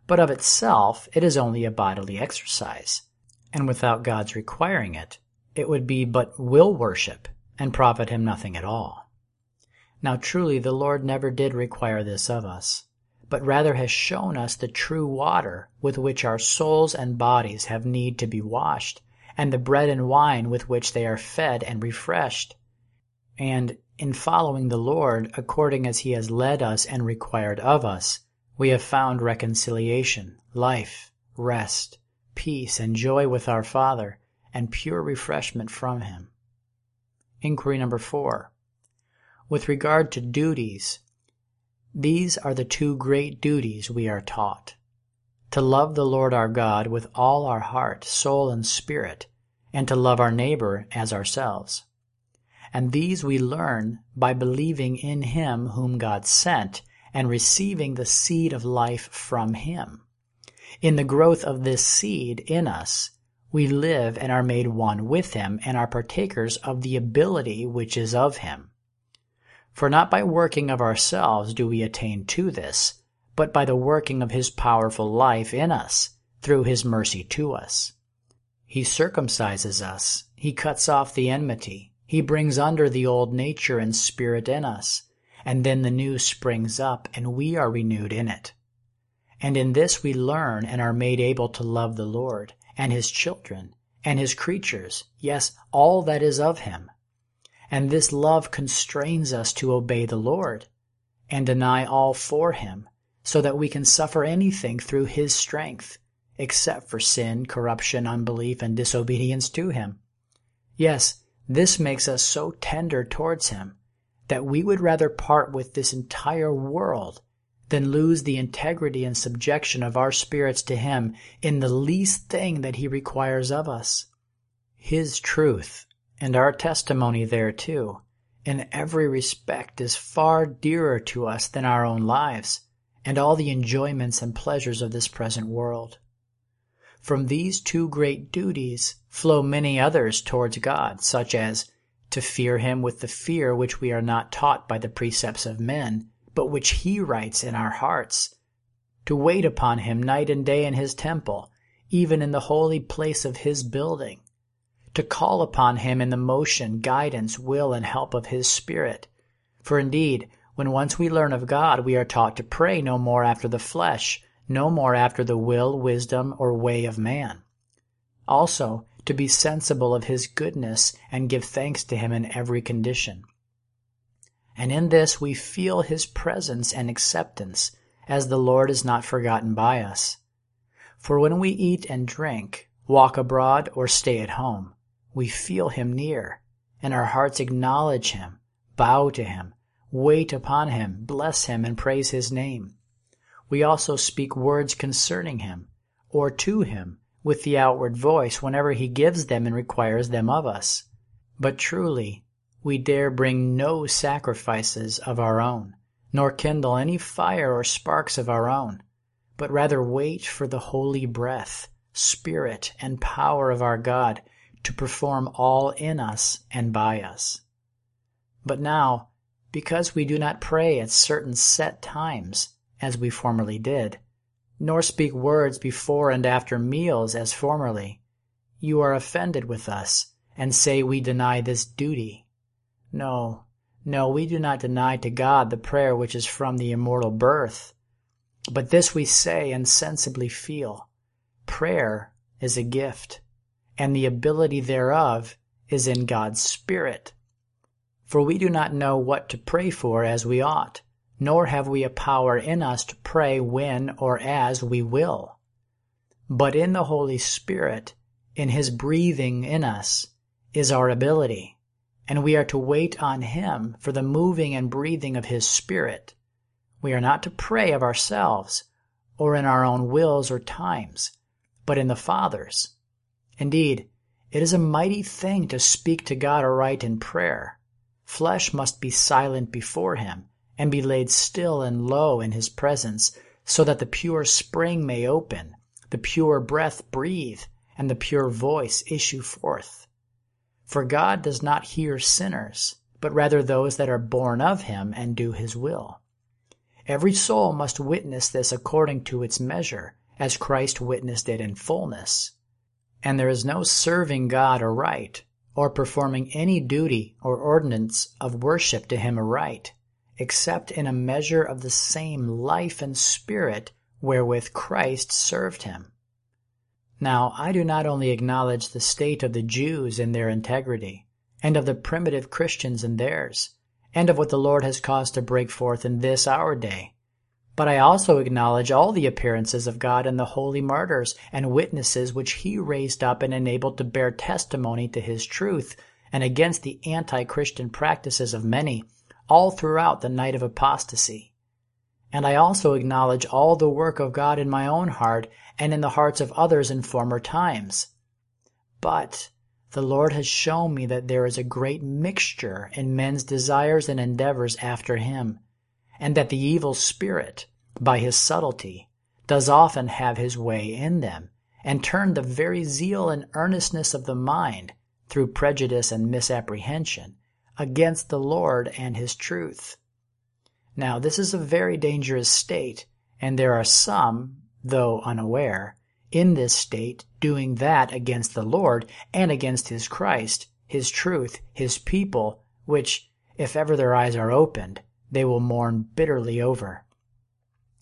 but of itself it is only a bodily exercise, and without God's requiring it, it would be but will worship and profit him nothing at all. Now truly the Lord never did require this of us, but rather has shown us the true water with which our souls and bodies have need to be washed, and the bread and wine with which they are fed and refreshed. And in following the Lord according as he has led us and required of us, we have found reconciliation, life, rest, peace, and joy with our Father, and pure refreshment from Him. Inquiry number four. With regard to duties, these are the two great duties we are taught to love the Lord our God with all our heart, soul, and spirit, and to love our neighbor as ourselves. And these we learn by believing in Him whom God sent and receiving the seed of life from Him. In the growth of this seed in us, we live and are made one with Him and are partakers of the ability which is of Him. For not by working of ourselves do we attain to this, but by the working of His powerful life in us, through His mercy to us. He circumcises us, He cuts off the enmity, He brings under the old nature and spirit in us, and then the new springs up and we are renewed in it. And in this we learn and are made able to love the Lord and his children and his creatures, yes, all that is of him. And this love constrains us to obey the Lord and deny all for Him, so that we can suffer anything through His strength, except for sin, corruption, unbelief, and disobedience to Him. Yes, this makes us so tender towards Him that we would rather part with this entire world than lose the integrity and subjection of our spirits to Him in the least thing that He requires of us. His truth, and our testimony thereto, in every respect is far dearer to us than our own lives and all the enjoyments and pleasures of this present world. From these two great duties flow many others towards God, such as to fear Him with the fear which we are not taught by the precepts of men, but which He writes in our hearts, to wait upon Him night and day in His temple, even in the holy place of His building, to call upon Him in the motion, guidance, will, and help of His Spirit. For indeed, when once we learn of God, we are taught to pray no more after the flesh, no more after the will, wisdom, or way of man. Also, to be sensible of His goodness and give thanks to Him in every condition and in this we feel his presence and acceptance, as the Lord is not forgotten by us. For when we eat and drink, walk abroad, or stay at home, we feel him near, and our hearts acknowledge him, bow to him, wait upon him, bless him, and praise his name. We also speak words concerning him, or to him, with the outward voice whenever he gives them and requires them of us. But truly, we dare bring no sacrifices of our own, nor kindle any fire or sparks of our own, but rather wait for the holy breath, spirit, and power of our God to perform all in us and by us. But now, because we do not pray at certain set times, as we formerly did, nor speak words before and after meals as formerly, you are offended with us and say we deny this duty. No, no, we do not deny to God the prayer which is from the immortal birth. But this we say and sensibly feel prayer is a gift, and the ability thereof is in God's Spirit. For we do not know what to pray for as we ought, nor have we a power in us to pray when or as we will. But in the Holy Spirit, in His breathing in us, is our ability and we are to wait on Him for the moving and breathing of His Spirit. We are not to pray of ourselves or in our own wills or times, but in the Father's. Indeed, it is a mighty thing to speak to God aright in prayer. Flesh must be silent before Him and be laid still and low in His presence, so that the pure spring may open, the pure breath breathe, and the pure voice issue forth. For God does not hear sinners, but rather those that are born of him and do his will. Every soul must witness this according to its measure, as Christ witnessed it in fullness. And there is no serving God aright, or performing any duty or ordinance of worship to him aright, except in a measure of the same life and spirit wherewith Christ served him. Now, I do not only acknowledge the state of the Jews in their integrity, and of the primitive Christians in theirs, and of what the Lord has caused to break forth in this our day, but I also acknowledge all the appearances of God in the holy martyrs and witnesses which He raised up and enabled to bear testimony to His truth and against the anti Christian practices of many, all throughout the night of apostasy. And I also acknowledge all the work of God in my own heart and in the hearts of others in former times. But the Lord has shown me that there is a great mixture in men's desires and endeavors after Him, and that the evil spirit, by his subtlety, does often have his way in them, and turn the very zeal and earnestness of the mind, through prejudice and misapprehension, against the Lord and His truth. Now, this is a very dangerous state, and there are some, though unaware, in this state doing that against the Lord and against His Christ, His truth, His people, which, if ever their eyes are opened, they will mourn bitterly over.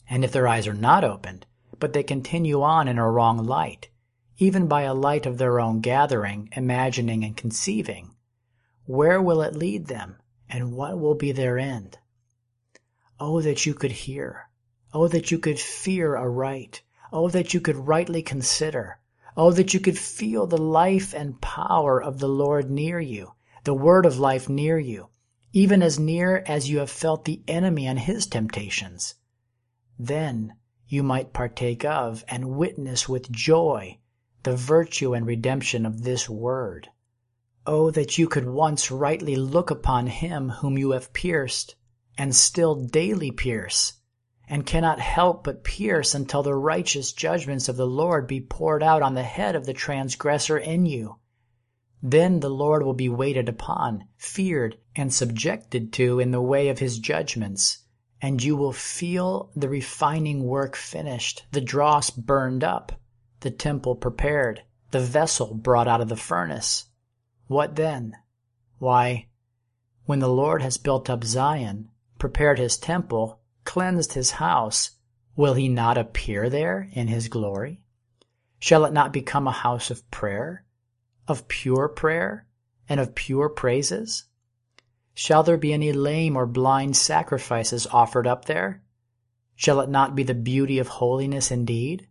And if their eyes are not opened, but they continue on in a wrong light, even by a light of their own gathering, imagining, and conceiving, Where will it lead them, and what will be their end? Oh, that you could hear. Oh, that you could fear aright. Oh, that you could rightly consider. Oh, that you could feel the life and power of the Lord near you, the word of life near you, even as near as you have felt the enemy and his temptations. Then you might partake of and witness with joy the virtue and redemption of this word. Oh, that you could once rightly look upon him whom you have pierced, and still daily pierce, and cannot help but pierce until the righteous judgments of the Lord be poured out on the head of the transgressor in you. Then the Lord will be waited upon, feared, and subjected to in the way of his judgments, and you will feel the refining work finished, the dross burned up, the temple prepared, the vessel brought out of the furnace. What then? Why, when the Lord has built up Zion, prepared his temple, cleansed his house, will he not appear there in his glory? Shall it not become a house of prayer, of pure prayer, and of pure praises? Shall there be any lame or blind sacrifices offered up there? Shall it not be the beauty of holiness indeed?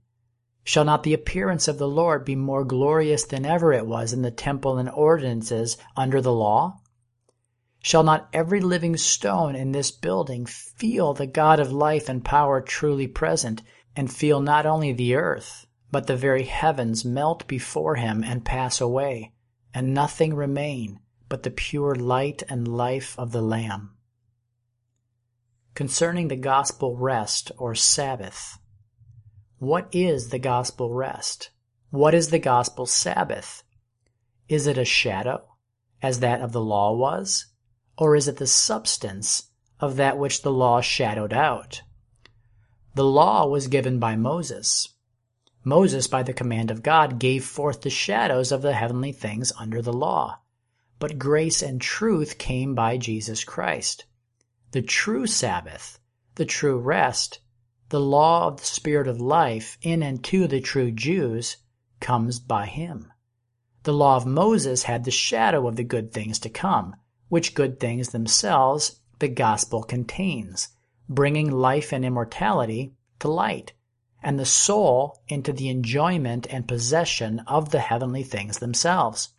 Shall not the appearance of the Lord be more glorious than ever it was in the temple and ordinances under the law? Shall not every living stone in this building feel the God of life and power truly present, and feel not only the earth, but the very heavens melt before him and pass away, and nothing remain but the pure light and life of the Lamb? Concerning the gospel rest or Sabbath. What is the gospel rest? What is the gospel Sabbath? Is it a shadow, as that of the law was? Or is it the substance of that which the law shadowed out? The law was given by Moses. Moses, by the command of God, gave forth the shadows of the heavenly things under the law. But grace and truth came by Jesus Christ. The true Sabbath, the true rest, the law of the Spirit of life in and to the true Jews comes by him. The law of Moses had the shadow of the good things to come, which good things themselves the gospel contains, bringing life and immortality to light, and the soul into the enjoyment and possession of the heavenly things themselves.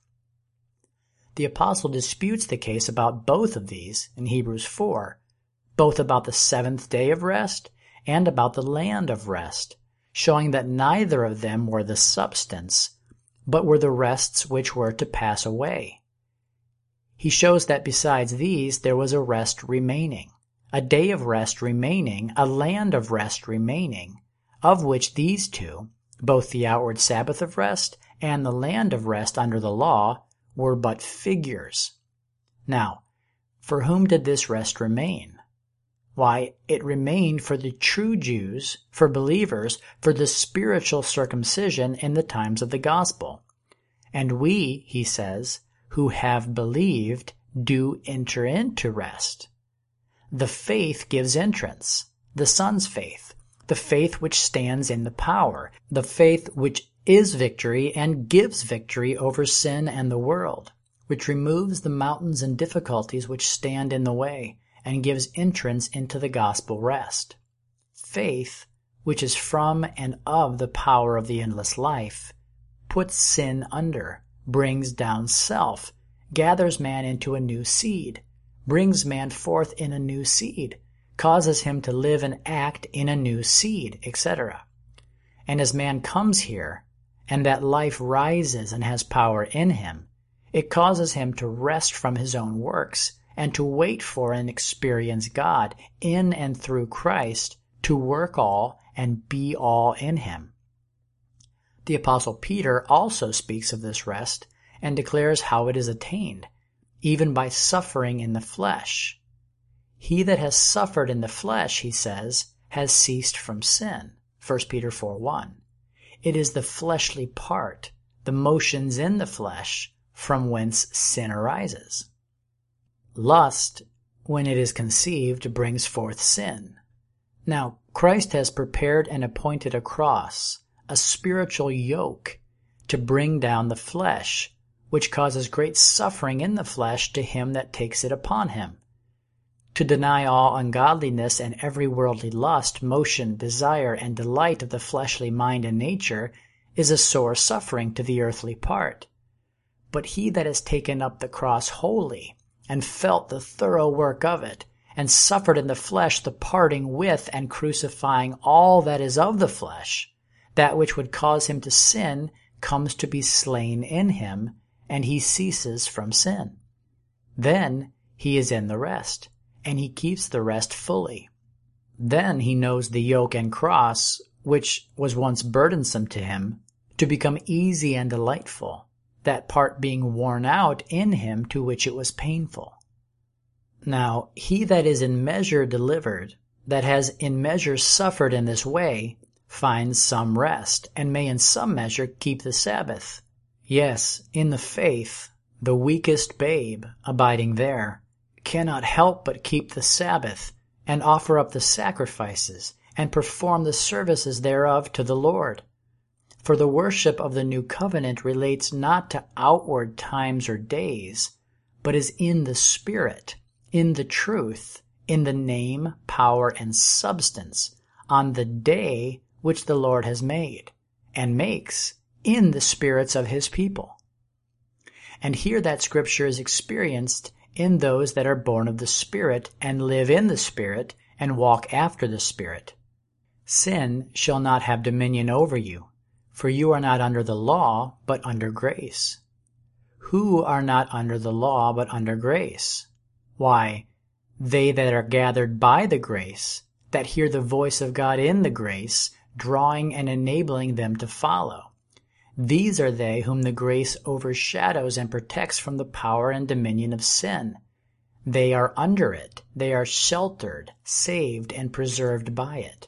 The apostle disputes the case about both of these in Hebrews 4, both about the seventh day of rest and about the land of rest, showing that neither of them were the substance, but were the rests which were to pass away. He shows that besides these there was a rest remaining, a day of rest remaining, a land of rest remaining, of which these two, both the outward Sabbath of rest and the land of rest under the law, were but figures. Now, for whom did this rest remain? Why, it remained for the true Jews, for believers, for the spiritual circumcision in the times of the gospel. And we, he says, who have believed, do enter into rest. The faith gives entrance, the Son's faith, the faith which stands in the power, the faith which is victory and gives victory over sin and the world, which removes the mountains and difficulties which stand in the way, and gives entrance into the gospel rest. Faith, which is from and of the power of the endless life, puts sin under, brings down self, gathers man into a new seed, brings man forth in a new seed, causes him to live and act in a new seed, etc. And as man comes here, and that life rises and has power in him, it causes him to rest from his own works and to wait for and experience God in and through Christ to work all and be all in him. The apostle Peter also speaks of this rest and declares how it is attained, even by suffering in the flesh. He that has suffered in the flesh, he says, has ceased from sin. 1 Peter 4 1. It is the fleshly part, the motions in the flesh, from whence sin arises. Lust, when it is conceived, brings forth sin. Now, Christ has prepared and appointed a cross, a spiritual yoke, to bring down the flesh, which causes great suffering in the flesh to him that takes it upon him. To deny all ungodliness and every worldly lust, motion, desire, and delight of the fleshly mind and nature is a sore suffering to the earthly part. But he that has taken up the cross wholly, and felt the thorough work of it, and suffered in the flesh the parting with and crucifying all that is of the flesh, that which would cause him to sin comes to be slain in him, and he ceases from sin. Then he is in the rest and he keeps the rest fully. Then he knows the yoke and cross, which was once burdensome to him, to become easy and delightful, that part being worn out in him to which it was painful. Now, he that is in measure delivered, that has in measure suffered in this way, finds some rest, and may in some measure keep the Sabbath. Yes, in the faith, the weakest babe, abiding there, cannot help but keep the Sabbath, and offer up the sacrifices, and perform the services thereof to the Lord. For the worship of the new covenant relates not to outward times or days, but is in the Spirit, in the truth, in the name, power, and substance, on the day which the Lord has made, and makes, in the spirits of his people. And here that scripture is experienced in those that are born of the Spirit and live in the Spirit and walk after the Spirit. Sin shall not have dominion over you, for you are not under the law, but under grace. Who are not under the law, but under grace? Why, they that are gathered by the grace, that hear the voice of God in the grace, drawing and enabling them to follow. These are they whom the grace overshadows and protects from the power and dominion of sin. They are under it, they are sheltered, saved, and preserved by it.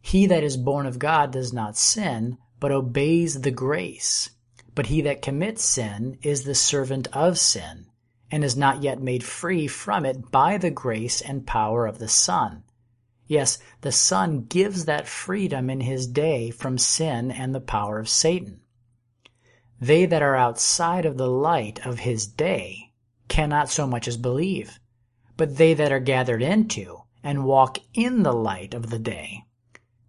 He that is born of God does not sin, but obeys the grace. But he that commits sin is the servant of sin, and is not yet made free from it by the grace and power of the Son. Yes, the Son gives that freedom in his day from sin and the power of Satan. They that are outside of the light of his day cannot so much as believe, but they that are gathered into and walk in the light of the day,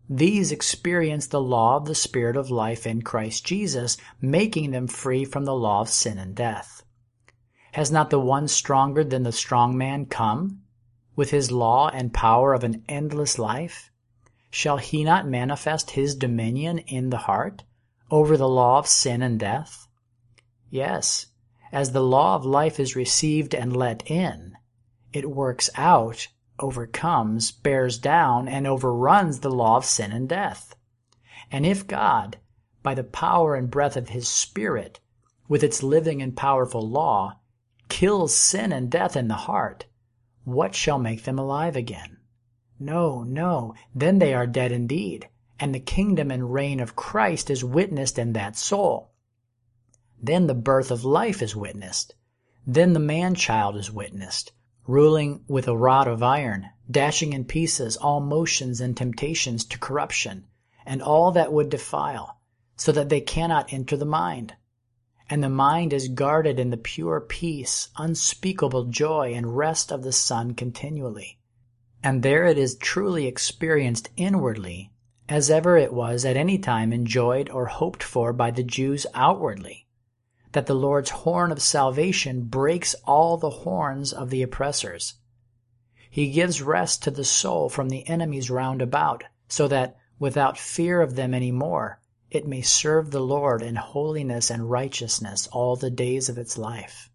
these experience the law of the Spirit of life in Christ Jesus, making them free from the law of sin and death. Has not the one stronger than the strong man come? With his law and power of an endless life? Shall he not manifest his dominion in the heart over the law of sin and death? Yes, as the law of life is received and let in, it works out, overcomes, bears down, and overruns the law of sin and death. And if God, by the power and breath of his Spirit, with its living and powerful law, kills sin and death in the heart, what shall make them alive again? No, no, then they are dead indeed, and the kingdom and reign of Christ is witnessed in that soul. Then the birth of life is witnessed. Then the man child is witnessed, ruling with a rod of iron, dashing in pieces all motions and temptations to corruption, and all that would defile, so that they cannot enter the mind and the mind is guarded in the pure peace, unspeakable joy, and rest of the Son continually. And there it is truly experienced inwardly, as ever it was at any time enjoyed or hoped for by the Jews outwardly, that the Lord's horn of salvation breaks all the horns of the oppressors. He gives rest to the soul from the enemies round about, so that, without fear of them any more, it may serve the Lord in holiness and righteousness all the days of its life.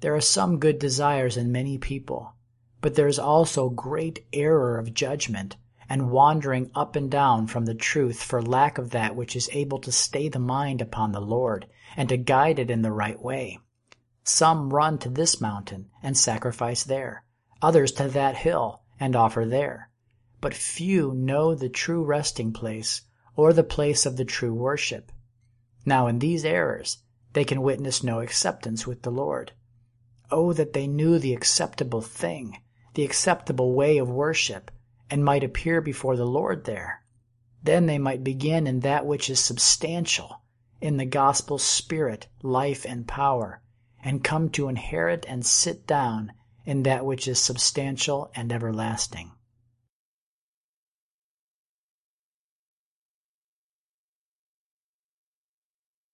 There are some good desires in many people, but there is also great error of judgment and wandering up and down from the truth for lack of that which is able to stay the mind upon the Lord and to guide it in the right way. Some run to this mountain and sacrifice there, others to that hill and offer there. But few know the true resting place or the place of the true worship. Now in these errors they can witness no acceptance with the Lord. Oh, that they knew the acceptable thing, the acceptable way of worship, and might appear before the Lord there. Then they might begin in that which is substantial, in the gospel spirit, life, and power, and come to inherit and sit down in that which is substantial and everlasting.